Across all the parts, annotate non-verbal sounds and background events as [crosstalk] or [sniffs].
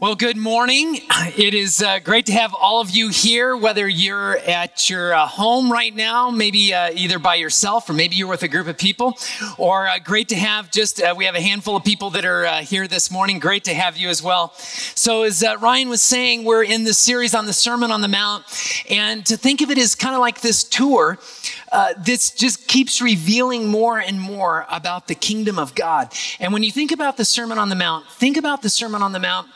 Well, good morning. It is uh, great to have all of you here, whether you're at your uh, home right now, maybe uh, either by yourself or maybe you're with a group of people, or uh, great to have just, uh, we have a handful of people that are uh, here this morning. Great to have you as well. So, as Ryan was saying, we're in this series on the Sermon on the Mount, and to think of it as kind of like this tour. this just keeps revealing more and more about the kingdom of God. And when you think about the Sermon on the Mount, think about the Sermon on the Mount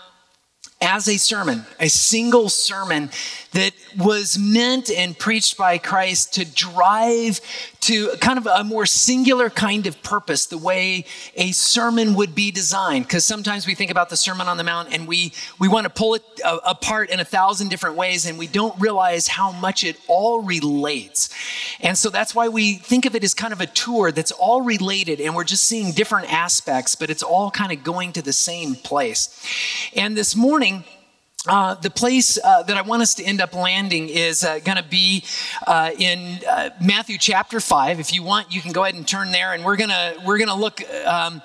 as a sermon, a single sermon that was meant and preached by Christ to drive to kind of a more singular kind of purpose, the way a sermon would be designed. Because sometimes we think about the Sermon on the Mount and we, we want to pull it apart in a thousand different ways and we don't realize how much it all relates. And so that's why we think of it as kind of a tour that's all related and we're just seeing different aspects, but it's all kind of going to the same place. And this morning, uh, the place uh, that I want us to end up landing is uh, going to be uh, in uh, Matthew chapter five. If you want, you can go ahead and turn there, and we're gonna we're gonna look um,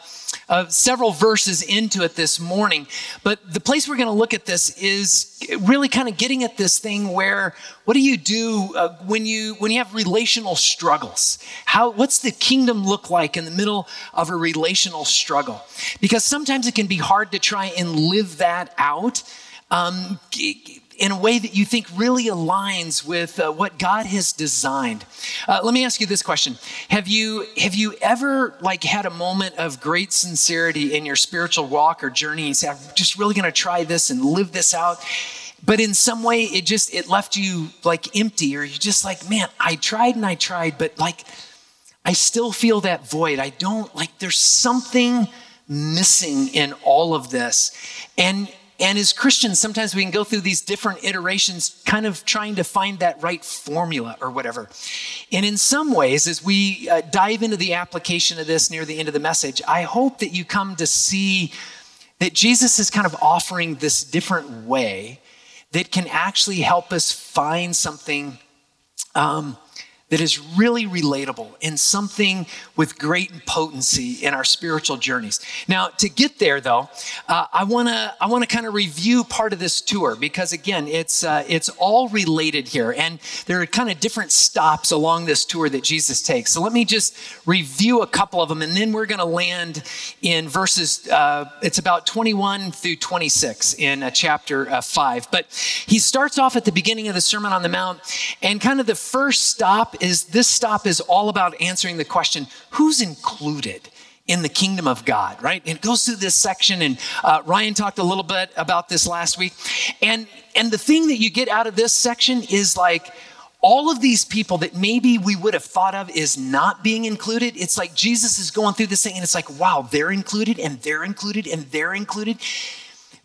uh, several verses into it this morning. But the place we're going to look at this is really kind of getting at this thing where what do you do when you when you have relational struggles? How what's the kingdom look like in the middle of a relational struggle? Because sometimes it can be hard to try and live that out um, in a way that you think really aligns with uh, what God has designed. Uh, let me ask you this question: Have you have you ever like had a moment of great sincerity in your spiritual walk or journey and say, "I'm just really going to try this and live this out"? But in some way, it just it left you like empty, or you're just like, "Man, I tried and I tried, but like." I still feel that void. I don't like there's something missing in all of this. And and as Christians, sometimes we can go through these different iterations, kind of trying to find that right formula or whatever. And in some ways, as we uh, dive into the application of this near the end of the message, I hope that you come to see that Jesus is kind of offering this different way that can actually help us find something um, that is really relatable and something with great potency in our spiritual journeys. Now, to get there, though, uh, I want to I want to kind of review part of this tour because again, it's uh, it's all related here, and there are kind of different stops along this tour that Jesus takes. So let me just review a couple of them, and then we're to land in verses. Uh, it's about 21 through 26 in uh, chapter uh, five. But he starts off at the beginning of the Sermon on the Mount, and kind of the first stop is this stop is all about answering the question who's included? in the kingdom of God, right? And it goes through this section, and uh, Ryan talked a little bit about this last week. And and the thing that you get out of this section is like all of these people that maybe we would have thought of as not being included. It's like Jesus is going through this thing, and it's like, wow, they're included, and they're included, and they're included.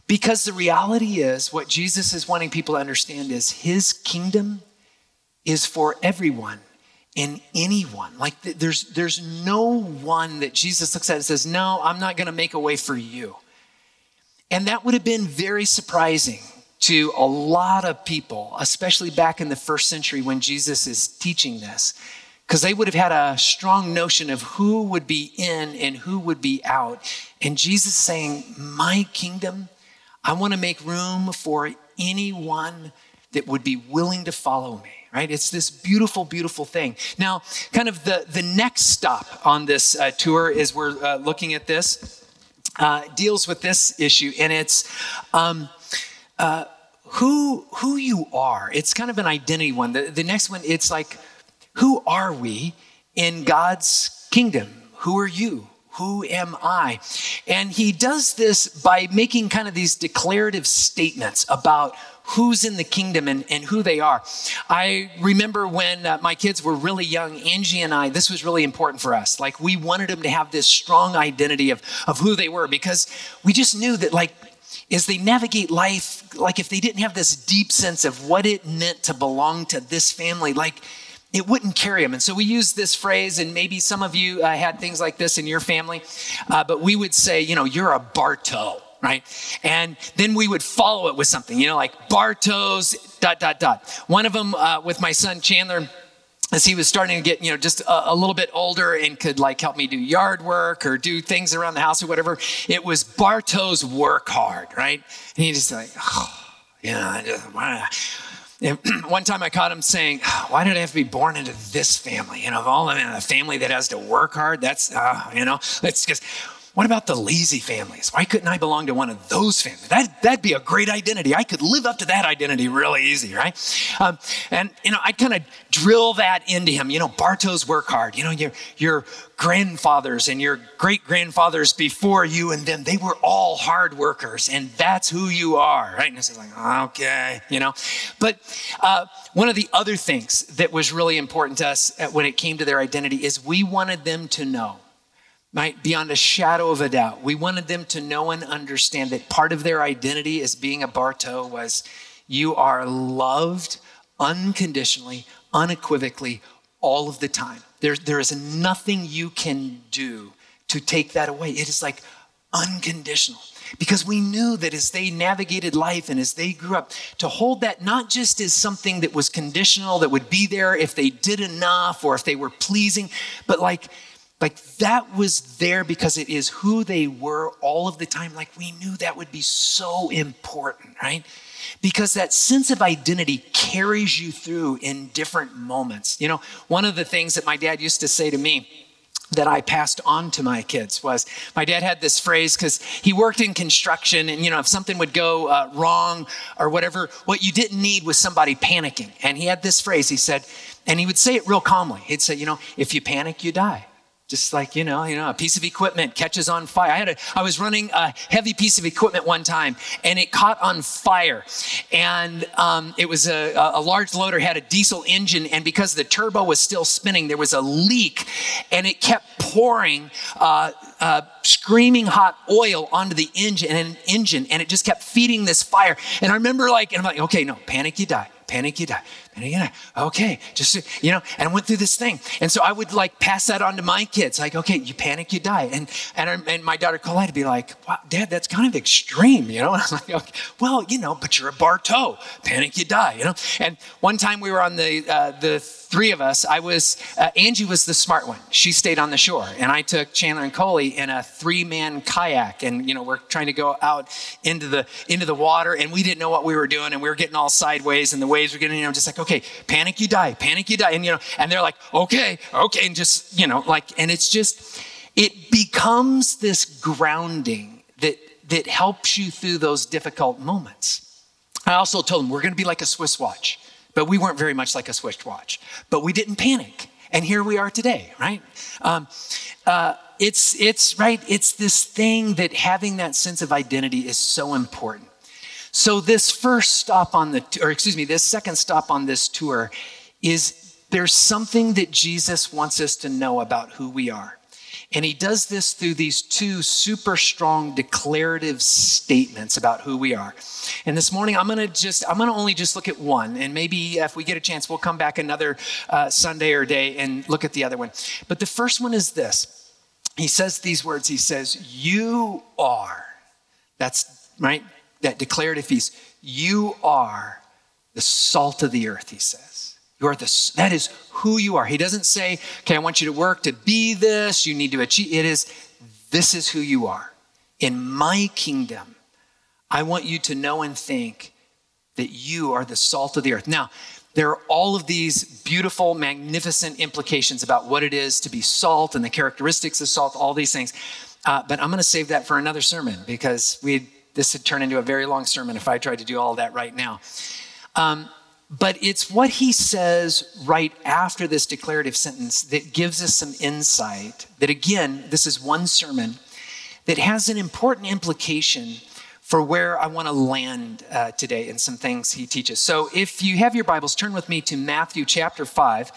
Because the reality is, what Jesus is wanting people to understand is his kingdom is for everyone and anyone. Like there's there's no one that Jesus looks at and says, "No, I'm not going to make a way for you." And that would have been very surprising to a lot of people, especially back in the first century when Jesus is teaching this, because they would have had a strong notion of who would be in and who would be out. And Jesus saying, "My kingdom, I want to make room for anyone that would be willing to follow me." Right? It's this beautiful, beautiful thing. Now, kind of the, the next stop on this uh, tour is we're uh, looking at this, uh, deals with this issue, and it's um, uh, who, who you are. It's kind of an identity one. The, the next one, it's like, who are we in God's kingdom? Who are you? Who am I? And he does this by making kind of these declarative statements about who's in the kingdom and, and who they are. I remember when uh, my kids were really young, Angie and I, this was really important for us. Like, we wanted them to have this strong identity of, of who they were because we just knew that, like, as they navigate life, like, if they didn't have this deep sense of what it meant to belong to this family, like, it wouldn't carry them. And so we use this phrase, and maybe some of you uh, had things like this in your family, uh, but we would say, you know, you're a Bartow right? And then we would follow it with something, you know, like Bartos, dot, dot, dot. One of them uh, with my son Chandler, as he was starting to get, you know, just a, a, little bit older and could like help me do yard work or do things around the house or whatever, it was Bartow's work hard, right? And he just like, oh, yeah, and [clears throat] one time I caught him saying, "Why did I have to be born into this family? You know, of all in a family that has to work hard, that's uh, you know, it's just what about the lazy families? Why couldn't I belong to one of those families? That, that'd be a great identity. I could live up to that identity really easy, right? Um, and, you know, I'd kind of drill that into him. You know, Bartos work hard. You know, your, your grandfathers and your great grandfathers before you and them, they were all hard workers, and that's who you are, right? And it's like, okay, you know. But uh, one of the other things that was really important to us uh, when it came to their identity is we wanted them to know right? Beyond a shadow of a doubt. We wanted them to know and understand that part of their identity as being a Bartow was you are loved unconditionally, unequivocally, all of the time. There, there is nothing you can do to take that away. It is like unconditional. Because we knew that as they navigated life and as they grew up, to hold that not just as something that was conditional, that would be there if they did enough or if they were pleasing, but like like that was there because it is who they were all of the time. Like we knew that would be so important, right? Because that sense of identity carries you through in different moments. You know, one of the things that my dad used to say to me, that I passed on to my kids was my dad had this phrase because he worked in construction and you know if something would go uh, wrong or whatever what you didn't need was somebody panicking and he had this phrase he said and he would say it real calmly he'd say you know if you panic you die just like you know you know a piece of equipment catches on fire. I had a i was running a heavy piece of equipment one time and it caught on fire. And um, it was a, a large loader had a diesel engine and because the turbo was still spinning there was a leak and it kept pouring uh, uh, screaming hot oil onto the engine and engine and it just kept feeding this fire. And i remember like and i'm like okay no panic you die. Panic you die and again, okay, just, you know, and I went through this thing. And so I would like pass that on to my kids. Like, okay, you panic, you die. And, and, and my daughter Colette would be like, wow, dad, that's kind of extreme, you know? [laughs] And I'm like, okay, well, you know, but you're a Bartow, panic, you die, you know? And one time we were on the, uh, the three of us, I was, uh, Angie was the smart one. She stayed on the shore. And I took Chandler and Coley in a three man kayak. And, you know, we're trying to go out into the, into the water and we didn't know what we were doing. And we were getting all sideways and the waves were getting, you know, just like, okay, panic, you die, panic, you die. And, you know, and they're like, okay, okay. And just, you know, like, and it's just, it becomes this grounding that, that helps you through those difficult moments. I also told them we're going to be like a Swiss watch. But we weren't very much like a Swiss watch. But we didn't panic. And here we are today, right? Um, uh, it's, it's, right, it's this thing that having that sense of identity is so important. So, this first stop on the, or excuse me, this second stop on this tour is there's something that Jesus wants us to know about who we are. And he does this through these two super strong declarative statements about who we are. And this morning, I'm to just, I'm to only just look at one. And maybe if we get a chance, we'll come back another uh, Sunday or day and look at the other one. But the first one is this He says these words He says, You are. That's right, that declarative piece. You are the salt of the earth, he says. You are the, that is who you are. He doesn't say, okay, I want you to work to be this, you need to achieve. It is, this is who you are. In my kingdom, I want you to know and think that you are the salt of the earth. Now, there are all of these beautiful, magnificent implications about what it is to be salt and the characteristics of salt, all these things. Uh, but I'm going to save that for another sermon because we this would turn into a very long sermon if I tried to do all that right now. Um, but it's what he says right after this declarative sentence that gives us some insight that, again, this is one sermon that has an important implication for where I want to land uh, today in some things he teaches. So if you have your Bibles, turn with me to Matthew chapter 5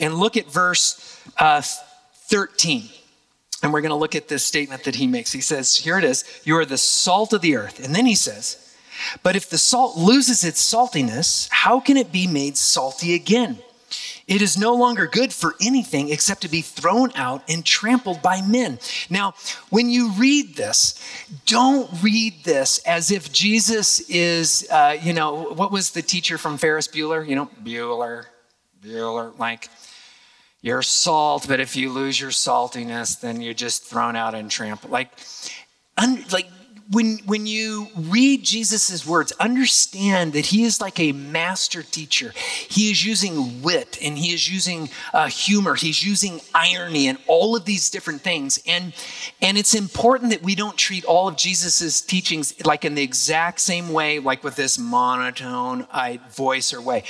and look at verse uh, 13. And we're going to look at this statement that he makes. He says, Here it is, you are the salt of the earth. And then he says, but if the salt loses its saltiness, how can it be made salty again? It is no longer good for anything except to be thrown out and trampled by men. Now, when you read this, don't read this as if Jesus is, uh, you know, what was the teacher from Ferris Bueller? You know, Bueller, Bueller, like, You're salt, but if you lose your saltiness, then you're just thrown out and trampled. Like, un, like when, when you read Jesus' words, understand that he is like a master teacher. He is using wit and he is using uh, humor. He's using irony and all of these different things. And, and it's important that we don't treat all of Jesus' teachings like in the exact same way, like with this monotone voice or way.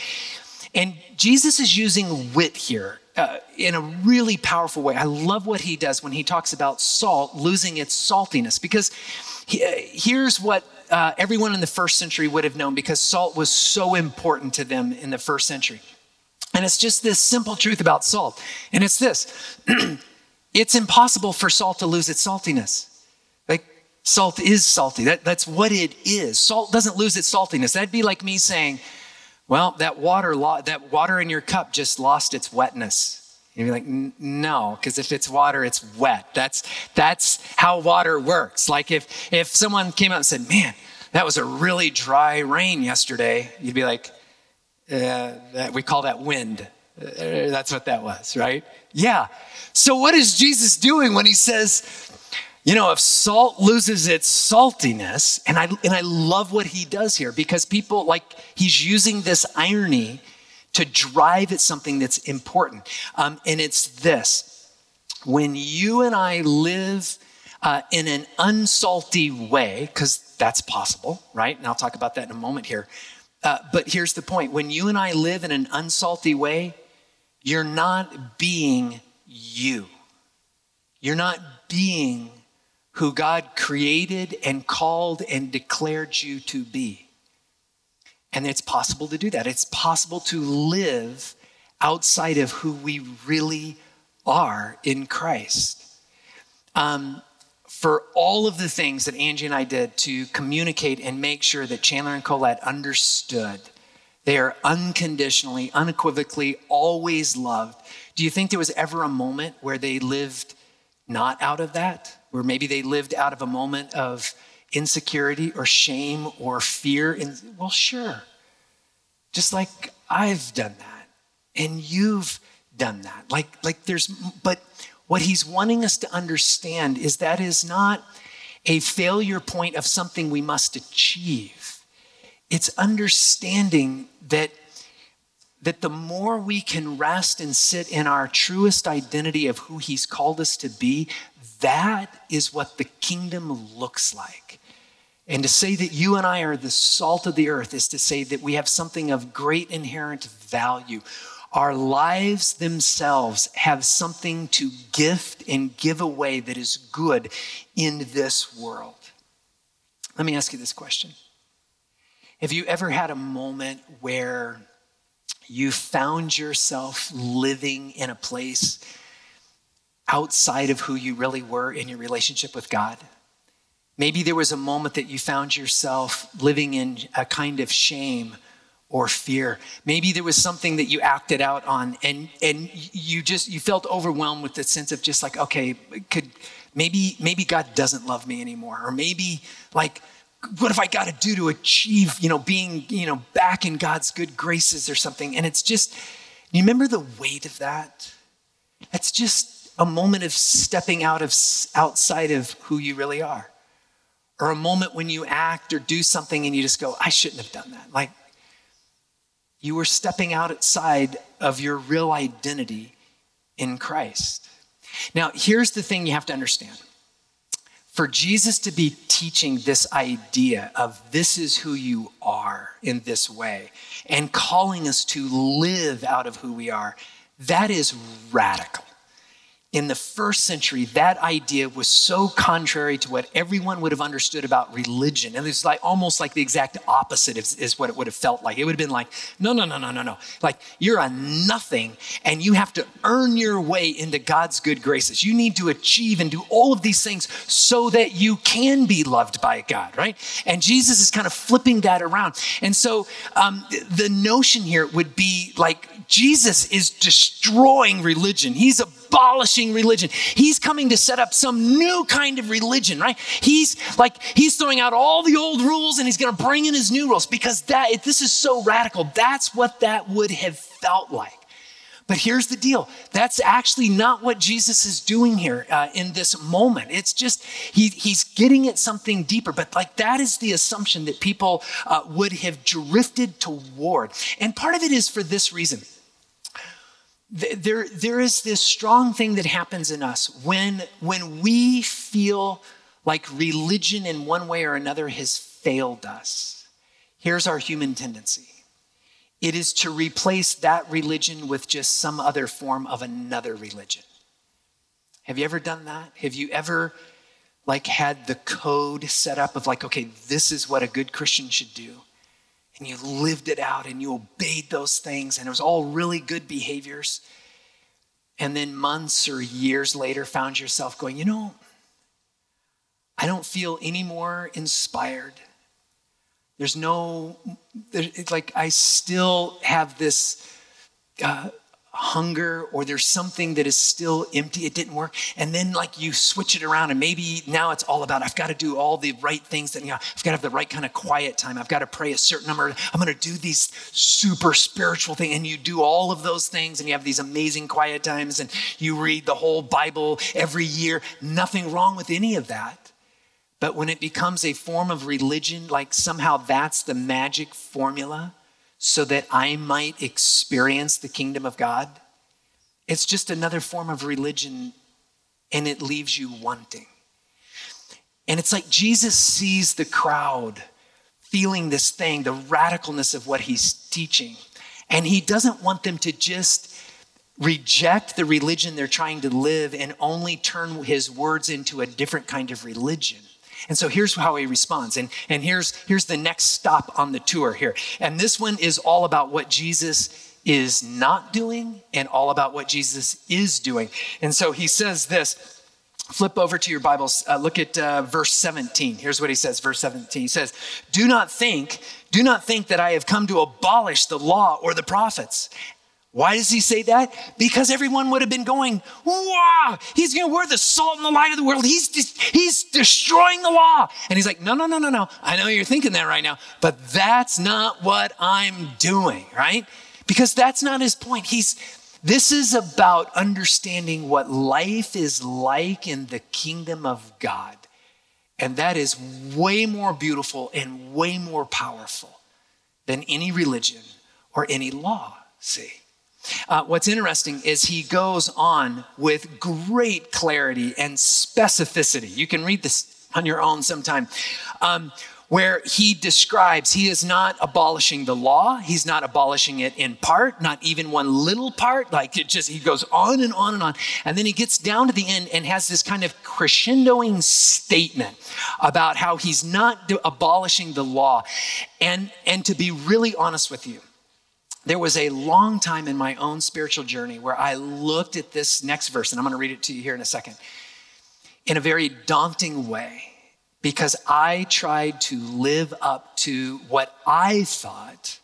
And Jesus is using wit here uh, in a really powerful way. I love what he does when he talks about salt losing its saltiness, because he, uh, here's what uh, everyone in the first century would have known because salt was so important to them in the first century. And it's just this simple truth about salt. And it's this [clears throat] it's impossible for salt to lose its saltiness. Like, salt is salty. That, that's what it is. Salt doesn't lose its saltiness. That'd be like me saying, well, that water, that water in your cup just lost its wetness. You'd be like, no, because if it's water, it's wet. That's that's how water works. Like if if someone came out and said, "Man, that was a really dry rain yesterday," you'd be like, uh, that, "We call that wind." Uh, that's what that was, right? Yeah. So what is Jesus doing when he says, you know, if salt loses its saltiness, and I, and I love what he does here because people, like, he's using this irony to drive at something that's important. Um, and it's this when you and I live uh, in an unsalty way, because that's possible, right? And I'll talk about that in a moment here. Uh, but here's the point when you and I live in an unsalty way, you're not being you. You're not being who God created and called and declared you to be. And it's possible to do that. It's possible to live outside of who we really are in Christ. Um, for all of the things that Angie and I did to communicate and make sure that Chandler and Colette understood they are unconditionally, unequivocally, always loved. Do you think there was ever a moment where they lived not out of that? Where maybe they lived out of a moment of insecurity or shame or fear. And well, sure. Just like I've done that and you've done that. Like, like there's, but what he's wanting us to understand is that is not a failure point of something we must achieve. It's understanding that that the more we can rest and sit in our truest identity of who he's called us to be, that is what the kingdom looks like. And to say that you and I are the salt of the earth is to say that we have something of great inherent value. Our lives themselves have something to gift and give away that is good in this world. Let me ask you this question Have you ever had a moment where you found yourself living in a place outside of who you really were in your relationship with God. Maybe there was a moment that you found yourself living in a kind of shame or fear. Maybe there was something that you acted out on and and you just you felt overwhelmed with the sense of just like okay, could maybe maybe God doesn't love me anymore or maybe like what have I got to do to achieve, you know, being, you know, back in God's good graces or something? And it's just you remember the weight of that? It's just a moment of stepping out of outside of who you really are. Or a moment when you act or do something and you just go i shouldn't have done that. Like you were stepping outside of your real identity in christ. Now here's the thing you have to understand. For jesus to be teaching this idea of this is who you are in this way and calling us to live out of who we are that is radical in the first century, that idea was so contrary to what everyone would have understood about religion. And it's like almost like the exact opposite is, is, what it would have felt like. It would have been like, no, no, no, no, no, no. Like you're a nothing and you have to earn your way into God's good graces. You need to achieve and do all of these things so that you can be loved by God, right? And Jesus is kind of flipping that around. And so um, the notion here would be like Jesus is destroying religion. He's abolishing religion. He's coming to set up some new kind of religion, right? He's like, he's throwing out all the old rules and he's going to bring in his new rules because that, this is so radical. That's what that would have felt like. But here's the deal that's actually not what Jesus is doing here uh, in this moment. It's just, he, he's getting at something deeper. But like that is the assumption that people uh, would have drifted toward. And part of it is for this reason. There, there is this strong thing that happens in us when, when we feel like religion in one way or another has failed us. Here's our human tendency it is to replace that religion with just some other form of another religion. Have you ever done that? Have you ever like had the code set up of like, okay, this is what a good Christian should do? And you lived it out and you obeyed those things and it was all really good behaviors. And then months or years later found yourself going, you know, I don't feel any more inspired. There's no, it's like I still have this uh, hunger or there's something that is still empty. It didn't work. And then like you switch it around and maybe now it's all about, I've got to do all the right things that, you know, I've got to have the right kind of quiet time. I've got to pray a certain number. I'm going to do these super spiritual things. And you do all of those things and you have these amazing quiet times and you read the whole Bible every year. Nothing wrong with any of that. But when it becomes a form of religion, like somehow that's the magic formula so that I might experience the kingdom of God, it's just another form of religion and it leaves you wanting. And it's like Jesus sees the crowd feeling this thing, the radicalness of what he's teaching. And he doesn't want them to just reject the religion they're trying to live and only turn his words into a different kind of religion. And so here's how he responds. And, and here's, here's the next stop on the tour here. And this one is all about what Jesus is not doing and all about what Jesus is doing. And so he says this. Flip over to your Bibles. Uh, look at uh, verse 17. Here's what he says. Verse 17. He says, "Do not think, do not think that I have come to abolish the law or the prophets. Why does he say that? Because everyone would have been going, wow, he's going to wear the salt and the light of the world. He's, he's destroying the law. And he's like, no, no, no, no, no. I know you're thinking that right now, but that's not what I'm doing, right? Because that's not his point. He's, this is about understanding what life is like in the kingdom of God. And that is way more beautiful and way more powerful than any religion or any law, see? Uh, what's interesting is he goes on with great clarity and specificity. You can read this on your own sometime. Um, where he describes he is not abolishing the law he's not abolishing it in part not even one little part like it just he goes on and on and on and then he gets down to the end and has this kind of crescendoing statement about how he's not abolishing the law and and to be really honest with you there was a long time in my own spiritual journey where I looked at this next verse, and I'm going to read it to you here in a second, in a very daunting way because I tried to live up to what I thought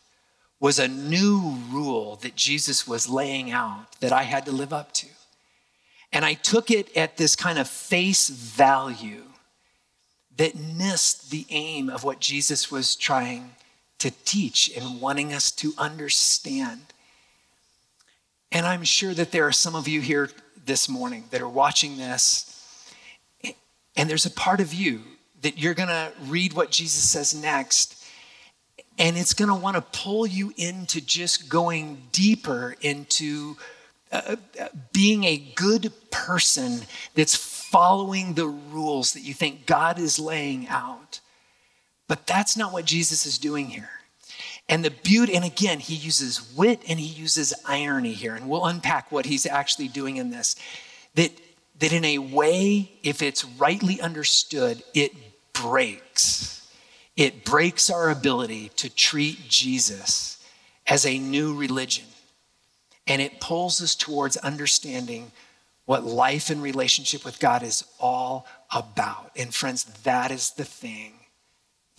was a new rule that Jesus was laying out that I had to live up to. And I took it at this kind of face value that missed the aim of what Jesus was trying to teach and wanting us to understand. And I'm sure that there are some of you here this morning that are watching this, and there's a part of you that you're going to read what Jesus says next, and it's going to want to pull you into just going deeper into uh, uh, being a good person that's following the rules that you think God is laying out. But that's not what Jesus is doing here. And the beauty, and again, he uses wit and he uses irony here, and we'll unpack what he's actually doing in this. That, that in a way, if it's rightly understood, it breaks. It breaks our ability to treat Jesus as a new religion. And it pulls us towards understanding what life and relationship with God is all about. And friends, that is the thing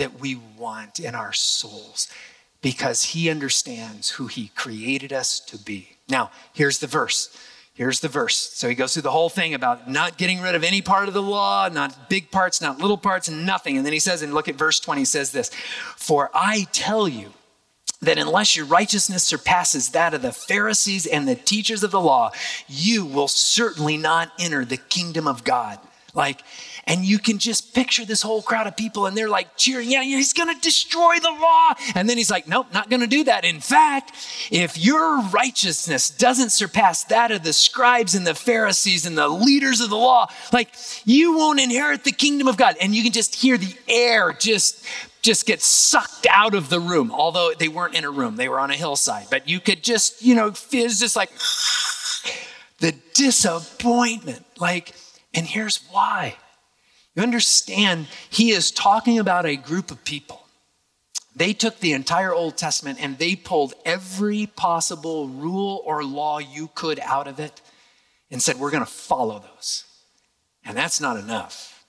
that we want in our souls because he understands who he created us to be. Now, here's the verse. Here's the verse. So he goes through the whole thing about not getting rid of any part of the law, not big parts, not little parts, nothing. And then he says, and look at verse 20, he says this For I tell you that unless your righteousness surpasses that of the Pharisees and the teachers of the law, you will certainly not enter the kingdom of God. Like, and you can just picture this whole crowd of people and they're like cheering, yeah, yeah he's gonna destroy the law. And then he's like, nope, not gonna do that. In fact, if your righteousness doesn't surpass that of the scribes and the Pharisees and the leaders of the law, like you won't inherit the kingdom of God. And you can just hear the air just just get sucked out of the room, although they weren't in a room, they were on a hillside. But you could just, you know, it's just like the disappointment. Like, and here's why. You understand, he is talking about a group of people. They took the entire Old Testament and they pulled every possible rule or law you could out of it and said, We're going to follow those. And that's not enough.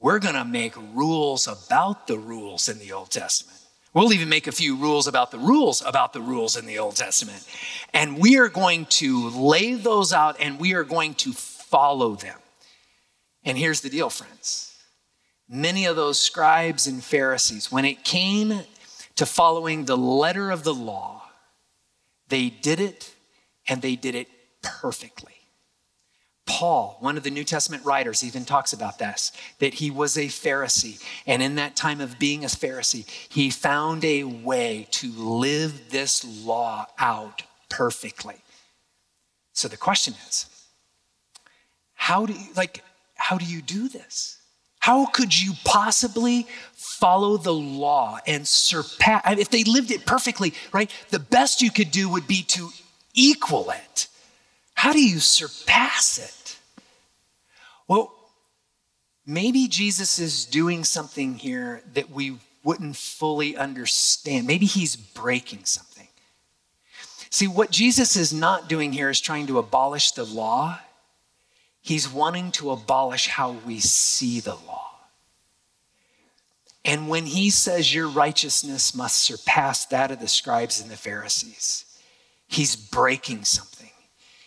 We're going to make rules about the rules in the Old Testament. We'll even make a few rules about the rules about the rules in the Old Testament. And we are going to lay those out and we are going to follow them. And here's the deal, friends. Many of those scribes and Pharisees, when it came to following the letter of the law, they did it and they did it perfectly. Paul, one of the New Testament writers, even talks about this that he was a Pharisee. And in that time of being a Pharisee, he found a way to live this law out perfectly. So the question is how do you, like, how do you do this? How could you possibly follow the law and surpass? If they lived it perfectly, right? The best you could do would be to equal it. How do you surpass it? Well, maybe Jesus is doing something here that we wouldn't fully understand. Maybe he's breaking something. See, what Jesus is not doing here is trying to abolish the law. He's wanting to abolish how we see the law. And when he says your righteousness must surpass that of the scribes and the Pharisees, he's breaking something.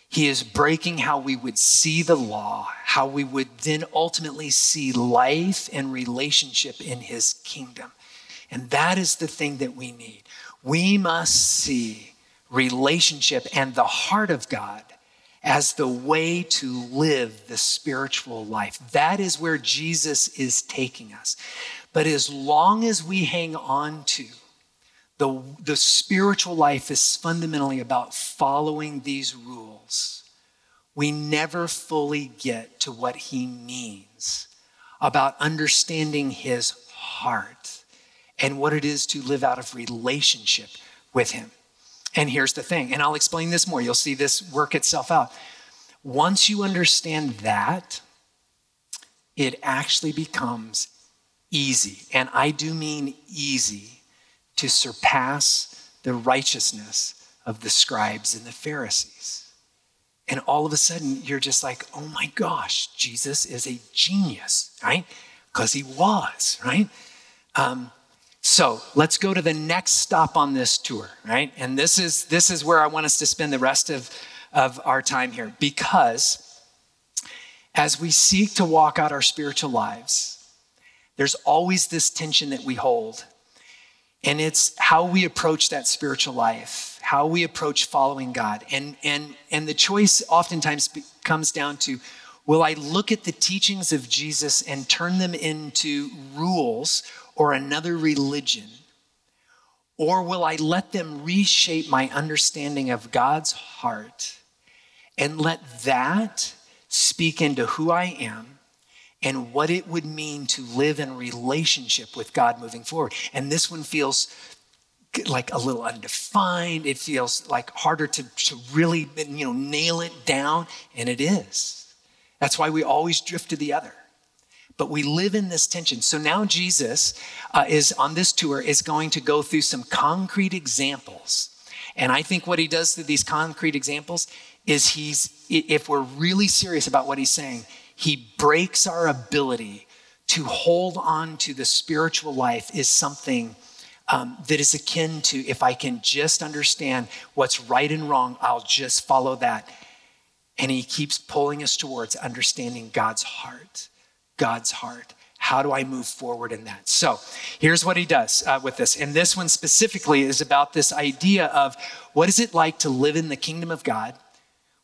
He is breaking how we would see the law, how we would then ultimately see life and relationship in his kingdom. And that is the thing that we need. We must see relationship and the heart of God as the way to live the spiritual life. That is where Jesus is taking us. But as long as we hang on to the, the spiritual life is fundamentally about following these rules, we never fully get to what he means about understanding his heart and what it is to live out of relationship with him. And here's the thing, and I'll explain this more. You'll see this work itself out. Once you understand that, it actually becomes easy, and I do mean easy, to surpass the righteousness of the scribes and the Pharisees. And all of a sudden, you're just like, oh my gosh, Jesus is a genius, right? Because he was, right? Um, so let's go to the next stop on this tour, right? And this is this is where I want us to spend the rest of, of our time here because as we seek to walk out our spiritual lives, there's always this tension that we hold. And it's how we approach that spiritual life, how we approach following God. And, and, and the choice oftentimes comes down to will I look at the teachings of Jesus and turn them into rules or another religion? Or will I let them reshape my understanding of God's heart and let that speak into who I am and what it would mean to live in relationship with God moving forward? And this one feels like a little undefined. It feels like harder to, to really you know, nail it down, and it is. That's why we always drift to the other but we live in this tension. So now Jesus uh, is on this tour is going to go through some concrete examples. And I think what he does through these concrete examples is he's, if we're really serious about what he's saying, he breaks our ability to hold on to the spiritual life is something um, that is akin to if I can just understand what's right and wrong, I'll just follow that. And he keeps pulling us towards understanding God's heart. God's heart, How do I move forward in that? So here's what he does uh, with this. And this one specifically is about this idea of what is it like to live in the kingdom of God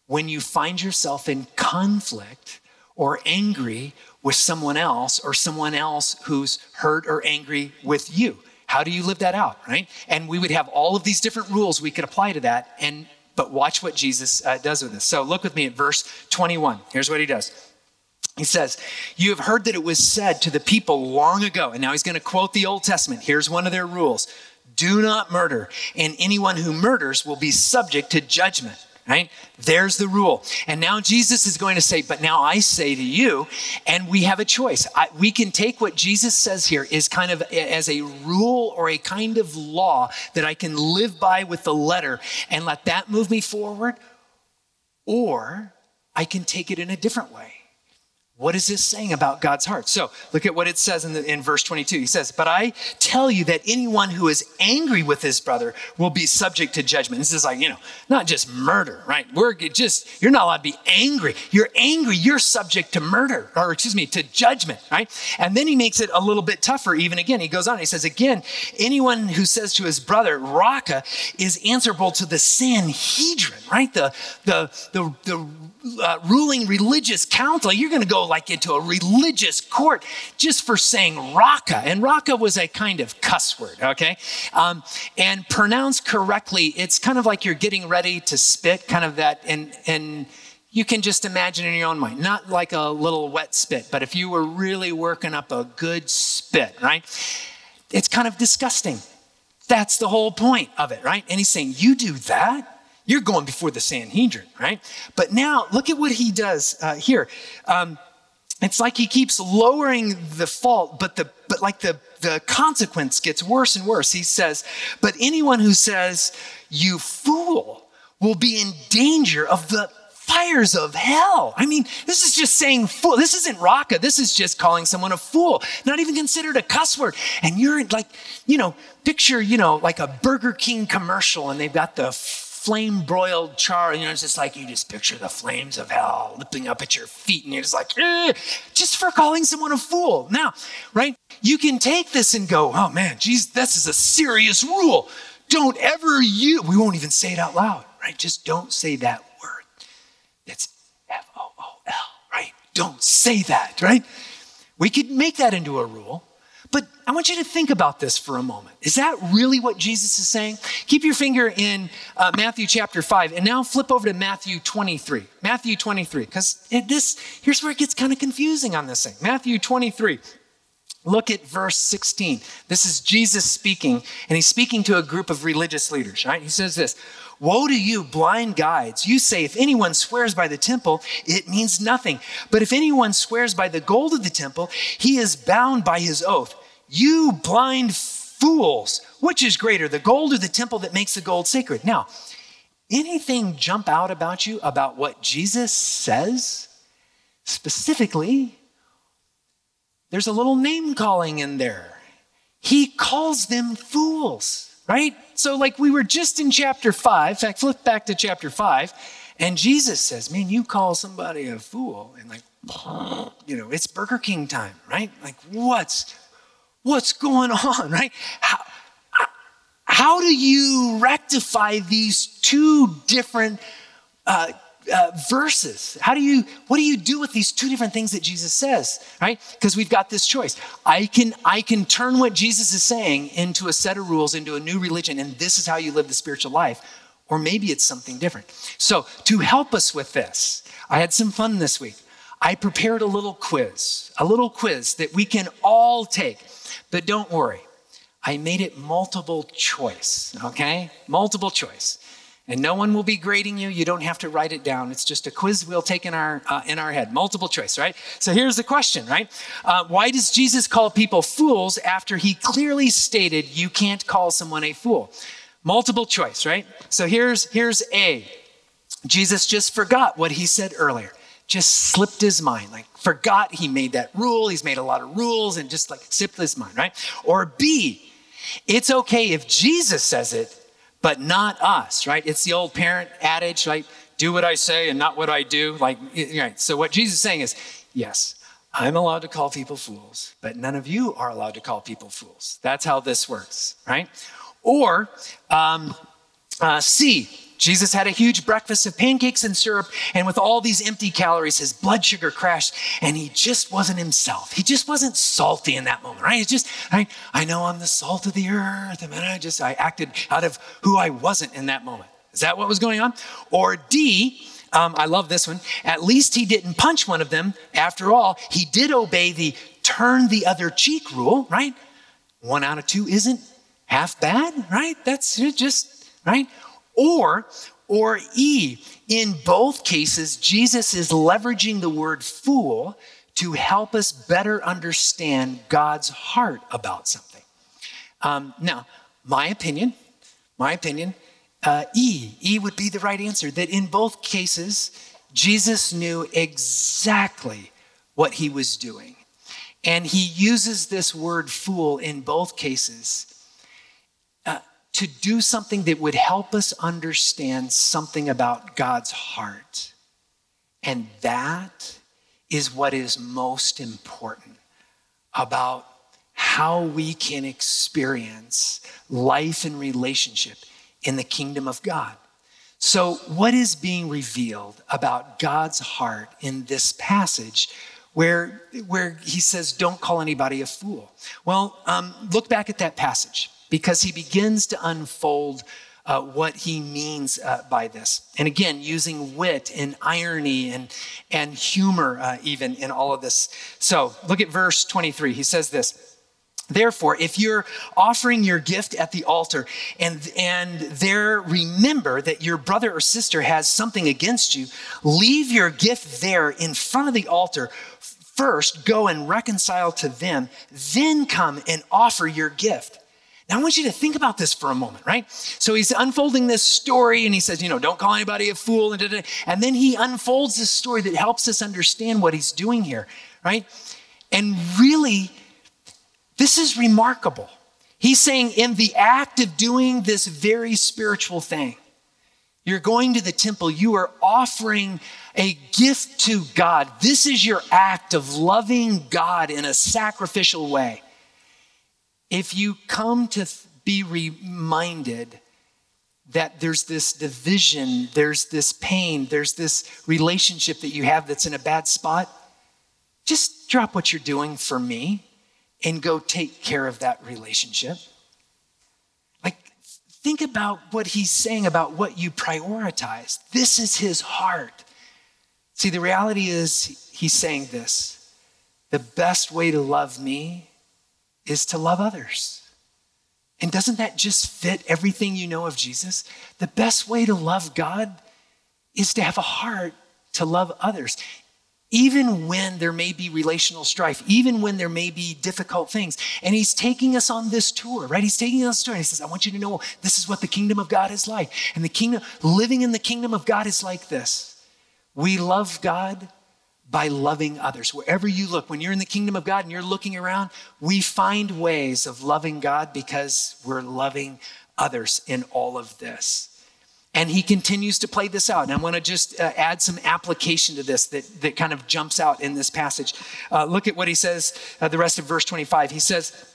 when you find yourself in conflict or angry with someone else or someone else who's hurt or angry with you. How do you live that out, right? And we would have all of these different rules we could apply to that. And but watch what Jesus uh, does with this. So look with me at verse 21. Here's what he does. He says, You have heard that it was said to the people long ago, and now he's going to quote the Old Testament. Here's one of their rules do not murder, and anyone who murders will be subject to judgment right? There's the rule. And now Jesus is going to say, but now I say to you, and we have a choice. I, we can take what Jesus says here is kind of as a rule or a kind of law that I can live by with the letter and let that move me forward, or I can take it in a different way. What is this saying about God's heart? So look at what it says in, the, in verse 22. He says, But I tell you that anyone who is angry with his brother will be subject to judgment. This is like, you know, not just murder, right? We're just, you're not allowed to be angry. You're angry, you're subject to murder, or excuse me, to judgment, right? And then he makes it a little bit tougher even again. He goes on, he says, Again, anyone who says to his brother, Raca, is answerable to the Sanhedrin, right? The, the, the, the uh, ruling religious council. You're going to go like into a religious court just for saying Raca. And Raca was a kind of cuss word, okay? Um, and pronounced correctly, it's kind of like you're getting ready to spit, kind of that, and, and, you can just imagine in your own mind, not like a little wet spit, but if you were really working up a good spit, right? It's kind of disgusting. That's the whole point of it, right? And he's saying, You do that? You're going before the Sanhedrin, right? But now look at what he does uh, here. Um, it's like he keeps lowering the fault, but the but like the the consequence gets worse and worse. He says, "But anyone who says you fool will be in danger of the fires of hell." I mean, this is just saying fool. This isn't Raca. This is just calling someone a fool. Not even considered a cuss word. And you're like, you know, picture, you know, like a Burger King commercial, and they've got the flame broiled char. You know, it's just like you just picture the flames of hell leaping up at your feet, and you're just like, eh, just for calling someone a fool. Now, right? You can take this and go, oh man, geez, this is a serious rule. Don't ever you, we won't even say it out loud, right? Just don't say that word. It's F O O L, right? Don't say that, right? We could make that into a rule. But I want you to think about this for a moment. Is that really what Jesus is saying? Keep your finger in uh, Matthew chapter 5 and now flip over to Matthew 23. Matthew 23, because this, here's where it gets kind of confusing on this thing. Matthew 23. Look at verse 16. This is Jesus speaking, and he's speaking to a group of religious leaders, right? He says this Woe to you, blind guides! You say, if anyone swears by the temple, it means nothing. But if anyone swears by the gold of the temple, he is bound by his oath. You blind fools, which is greater, the gold or the temple that makes the gold sacred? Now, anything jump out about you about what Jesus says? Specifically, there's a little name calling in there. He calls them fools, right? So, like we were just in chapter five, in fact, flip back to chapter five, and Jesus says, Man, you call somebody a fool. And like, [sniffs] you know, it's Burger King time, right? Like, what's what's going on, right? How, how do you rectify these two different uh, uh, verses? How do you, what do you do with these two different things that Jesus says, right? Because we've got this choice. I can, I can turn what Jesus is saying into a set of rules, into a new religion, and this is how you live the spiritual life. Or maybe it's something different. So, to help us with this, I had some fun this week. I prepared a little quiz, a little quiz that we can all take. But don't worry, I made it multiple choice, okay? Multiple choice. And no one will be grading you. You don't have to write it down. It's just a quiz we'll take in our, uh, in our head. Multiple choice, right? So here's the question, right? Uh, why does Jesus call people fools after he clearly stated you can't call someone a fool? Multiple choice, right? So here's, here's A. Jesus just forgot what he said earlier just slipped his mind, like forgot he made that rule. He's made a lot of rules and just like slipped his mind, right? Or B, it's okay if Jesus says it, but not us, right? It's the old parent adage, like, do what I say and not what I do. Like, right. So what Jesus is saying is, yes, I'm allowed to call people fools, but none of you are allowed to call people fools. That's how this works, right? Or um, uh, C, Jesus had a huge breakfast of pancakes and syrup, and with all these empty calories, his blood sugar crashed, and he just wasn't himself. He just wasn't salty in that moment, right? It's just, I, I know I'm the salt of the earth, and I just, I acted out of who I wasn't in that moment. Is that what was going on? Or D, um, I love this one. At least he didn't punch one of them. After all, he did obey the turn the other cheek rule, right? One out of two isn't half bad, right? That's just, right? Or, or E, in both cases, Jesus is leveraging the word fool to help us better understand God's heart about something. Um, now, my opinion, my opinion, uh, E. E would be the right answer. That in both cases, Jesus knew exactly what he was doing. And he uses this word fool in both cases to do something that would help us understand something about God's heart. And that is what is most important about how we can experience life and relationship in the kingdom of God. So, what is being revealed about God's heart in this passage where, where he says, Don't call anybody a fool? Well, um, look back at that passage because he begins to unfold uh, what he means uh, by this. And again, using wit and irony and, and humor, uh, even in all of this. So, look at verse 23. He says this. Therefore, if you're offering your gift at the altar and, and there remember that your brother or sister has something against you, leave your gift there in front of the altar. First, go and reconcile to them, then come and offer your gift. Now, I want you to think about this for a moment, right? So he's unfolding this story and he says, you know, don't call anybody a fool. And, da, da, and then he unfolds this story that helps us understand what he's doing here, right? And really, this is remarkable. He's saying, in the act of doing this very spiritual thing, you're going to the temple, you are offering a gift to God. This is your act of loving God in a sacrificial way. If you come to be reminded that there's this division, there's this pain, there's this relationship that you have that's in a bad spot, just drop what you're doing for me and go take care of that relationship. Like, think about what he's saying about what you prioritize. This is his heart. See, the reality is, he's saying this the best way to love me is to love others. And doesn't that just fit everything you know of Jesus? The best way to love God is to have a heart to love others even when there may be relational strife, even when there may be difficult things. And he's taking us on this tour, right? He's taking us on tour. And he says, I want you to know this is what the kingdom of God is like. And the kingdom, living in the kingdom of God is like this. We love God by loving others. Wherever you look, when you're in the kingdom of God and you're looking around, we find ways of loving God because we're loving others in all of this. And he continues to play this out. And I want to just uh, add some application to this that, that kind of jumps out in this passage. Uh, look at what he says, uh, the rest of verse 25. He says,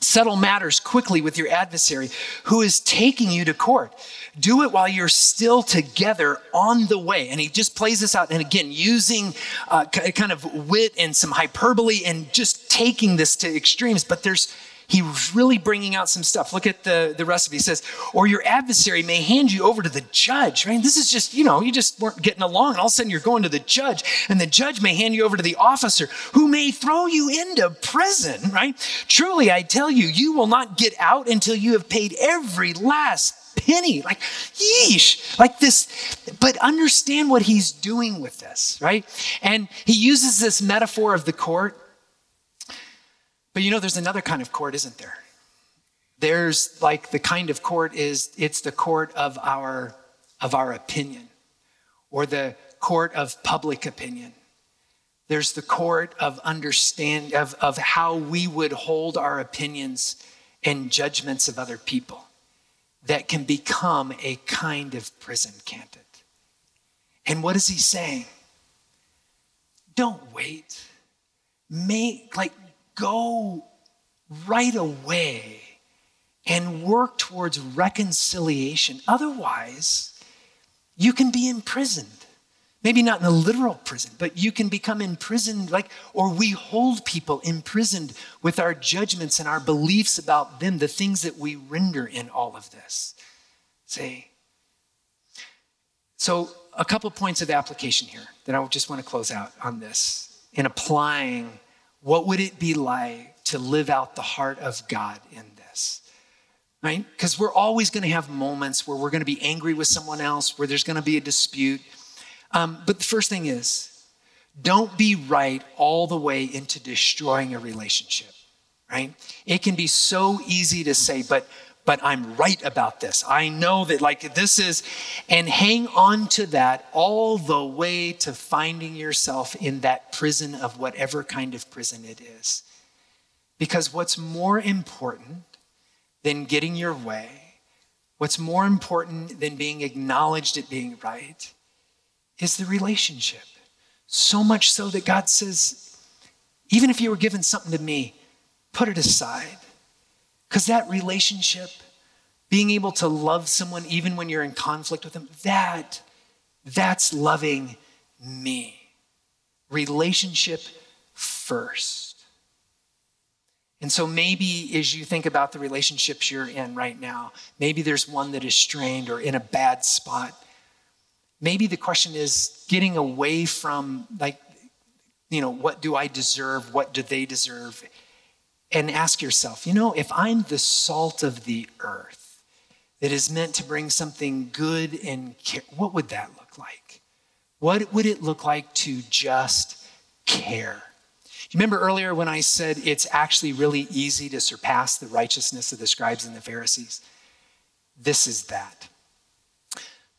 Settle matters quickly with your adversary who is taking you to court. Do it while you're still together on the way. And he just plays this out. And again, using uh, kind of wit and some hyperbole and just taking this to extremes. But there's, He's really bringing out some stuff. Look at the, the rest of it. He says, or your adversary may hand you over to the judge, right? This is just, you know, you just weren't getting along. And all of a sudden you're going to the judge and the judge may hand you over to the officer who may throw you into prison, right? Truly, I tell you, you will not get out until you have paid every last penny. Like, yeesh, like this. But understand what he's doing with this, right? And he uses this metaphor of the court but you know, there's another kind of court, isn't there? There's like the kind of court is it's the court of our of our opinion or the court of public opinion. There's the court of understand of, of how we would hold our opinions and judgments of other people that can become a kind of prison, can't it? And what is he saying? Don't wait make, like, go right away and work towards reconciliation. Otherwise, you can be imprisoned. Maybe not in a literal prison, but you can become imprisoned, like, or we hold people imprisoned with our judgments and our beliefs about them, the things that we render in all of this. See? so a couple points of application here that I just want to close out on this in applying what would it be like to live out the heart of God in this right? Because we're always going to have moments where we're going to be angry with someone else, where there's going to be a dispute. Um, but the first thing is, don't be right all the way into destroying a relationship, right? It can be so easy to say, but but I'm right about this. I know that like this is and hang on to that all the way to finding yourself in that prison of whatever kind of prison it is. Because what's more important than getting your way, what's more important than being acknowledged at being right, is the relationship. So much so that God says, even if you were given something to me, put it aside. Because that relationship, being able to love someone even when you're in conflict with them, that, that's loving me. Relationship first. And so maybe as you think about the relationships you're in right now, maybe there's one that is strained or in a bad spot. Maybe the question is getting away from, like, you know, what do I deserve? What do they deserve? And ask yourself, you know, if I'm the salt of the earth that is meant to bring something good and care, what would that look like? What would it look like to just care? you remember earlier when I said it's actually really easy to surpass the righteousness of the scribes and the Pharisees? This is that.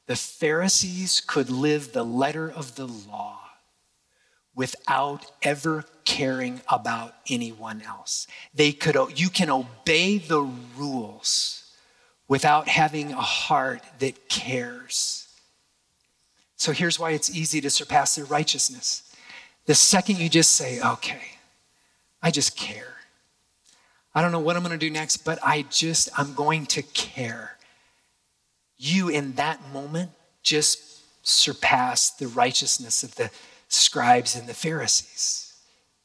The Pharisees could live the letter of the law without ever caring about anyone else. They could you can obey the rules without having a heart that cares. So here's why it's easy to surpass their righteousness. The second you just say, okay, I just care. I don't know what I'm going to do next, but I just, I'm going to care. You in that moment just surpass the righteousness of the scribes and the Pharisees.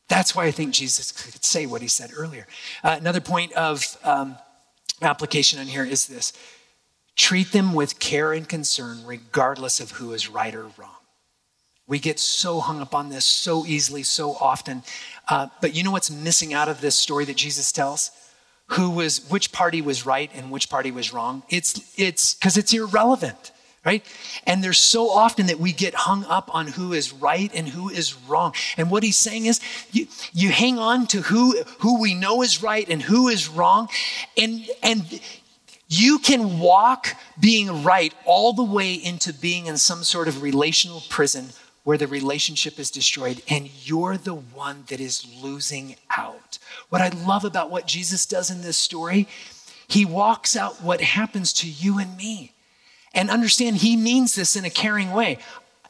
That's why I think Jesus could say what he said earlier. Uh, another point of um, application on here is this treat them with care and concern, regardless of who is right or wrong. We get so hung up on this so easily, so often. Uh, but you know what's missing out of this story that Jesus tells? Who was, which party was right and which party was wrong? It's, it's, because it's irrelevant, right? And there's so often that we get hung up on who is right and who is wrong. And what he's saying is, you, you hang on to who, who we know is right and who is wrong. And, and you can walk being right all the way into being in some sort of relational prison where the relationship is destroyed and you're the one that is losing out. What I love about what Jesus does in this story, he walks out what happens to you and me. And understand, he means this in a caring way.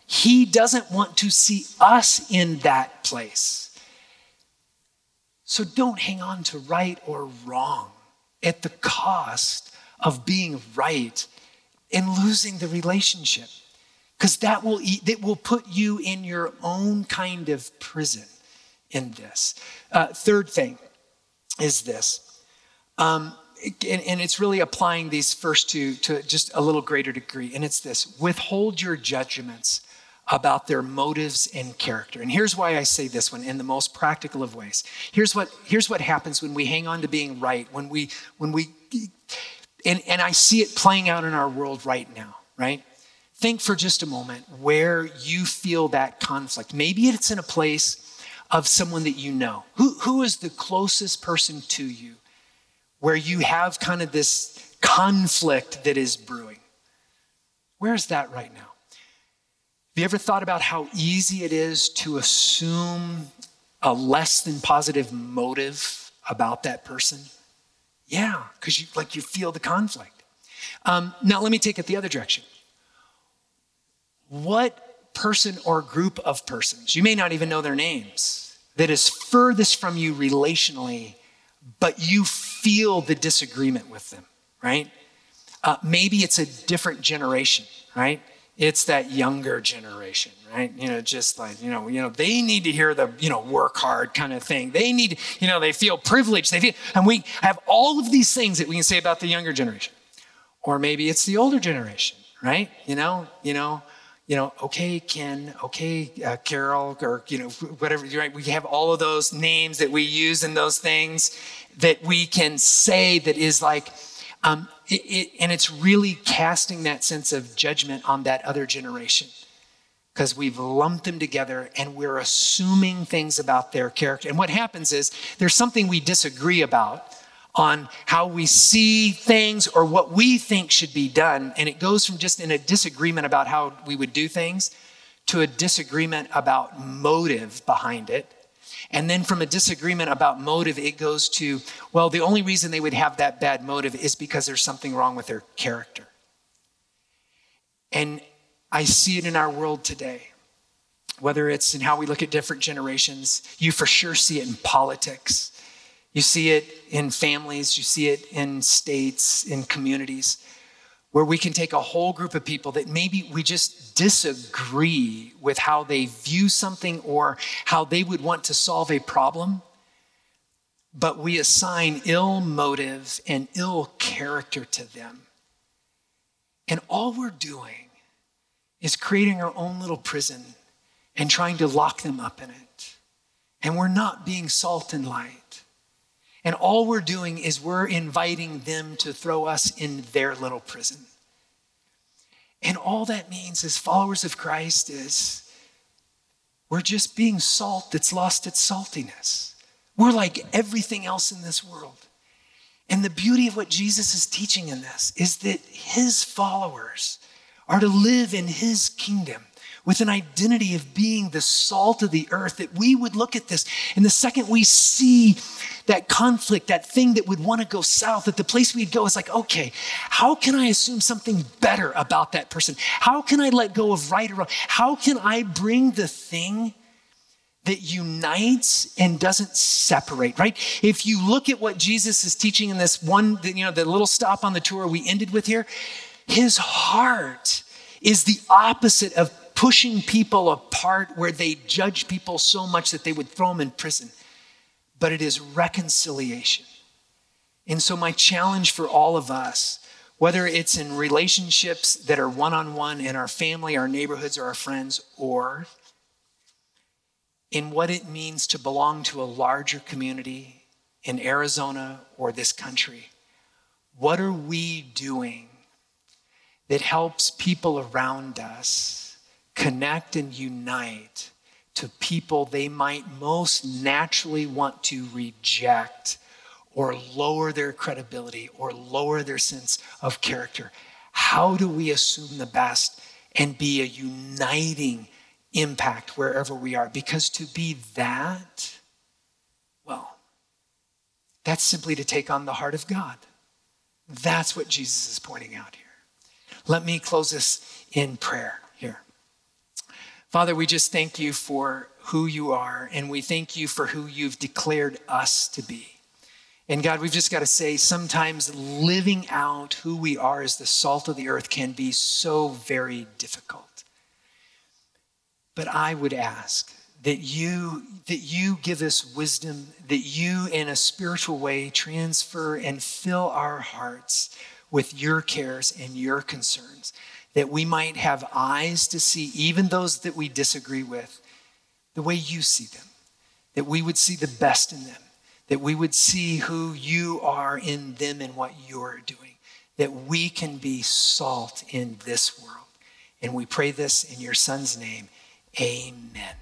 He doesn't want to see us in that place. So don't hang on to right or wrong at the cost of being right and losing the relationship because that will that will put you in your own kind of prison in this. Uh, third thing is this, um, and, and it's really applying these first two to just a little greater degree, and it's this: withhold your judgments about their motives and character. And here's why I say this one in the most practical of ways. Here's what here's what happens when we hang on to being right, when we when we and, and I see it playing out in our world right now, right? think for just a moment where you feel that conflict. Maybe it's in a place of someone that you know. Who, who is the closest person to you where you have kind of this conflict that is brewing? Where's that right now? Have you ever thought about how easy it is to assume a less than positive motive about that person? Yeah, because you like you feel the conflict. Um, now let me take it the other direction what person or group of persons, you may not even know their names, that is furthest from you relationally, but you feel the disagreement with them, right? Uh, maybe it's a different generation, right? It's that younger generation, right? You know, just like, you know, you know, they need to hear the, you know, work hard kind of thing. They need, you know, they feel privileged. They feel, and we have all of these things that we can say about the younger generation. Or maybe it's the older generation, right? You know, you know, you know, okay, Ken, okay, uh, Carol, or, you know, whatever, right? We have all of those names that we use in those things that we can say that is like, um, it, it, and it's really casting that sense of judgment on that other generation because we've lumped them together and we're assuming things about their character. And what happens is there's something we disagree about on how we see things or what we think should be done. And it goes from just in a disagreement about how we would do things to a disagreement about motive behind it. And then from a disagreement about motive, it goes to, well, the only reason they would have that bad motive is because there's something wrong with their character. And I see it in our world today, whether it's in how we look at different generations. You for sure see it in politics. You see it in families, you see it in states, in communities, where we can take a whole group of people that maybe we just disagree with how they view something or how they would want to solve a problem, but we assign ill motive and ill character to them. And all we're doing is creating our own little prison and trying to lock them up in it. And we're not being salt and light. And all we're doing is we're inviting them to throw us in their little prison. And all that means as followers of Christ is we're just being salt that's lost its saltiness. We're like everything else in this world. And the beauty of what Jesus is teaching in this is that his followers are to live in his kingdom with an identity of being the salt of the earth, that we would look at this. And the second we see that conflict, that thing that would want to go south, that the place we'd go is like, okay, how can I assume something better about that person? How can I let go of right or wrong? How can I bring the thing that unites and doesn't separate, right? If you look at what Jesus is teaching in this one, you know, the little stop on the tour we ended with here, his heart is the opposite of pushing people apart where they judge people so much that they would throw them in prison but it is reconciliation. And so, my challenge for all of us, whether it's in relationships that are one on one in our family, our neighborhoods, or our friends, or in what it means to belong to a larger community in Arizona or this country, what are we doing that helps people around us connect and unite to people they might most naturally want to reject or lower their credibility or lower their sense of character. How do we assume the best and be a uniting impact wherever we are? Because to be that, well, that's simply to take on the heart of God. That's what Jesus is pointing out here. Let me close this in prayer. Father, we just thank you for who you are, and we thank you for who you've declared us to be. And God, we've just got to say, sometimes living out who we are as the salt of the earth can be so very difficult. But I would ask that you that you give us wisdom, that you in a spiritual way transfer and fill our hearts with your cares and your concerns that we might have eyes to see even those that we disagree with the way you see them, that we would see the best in them, that we would see who you are in them and what you're doing, that we can be salt in this world. And we pray this in your son's name. Amen.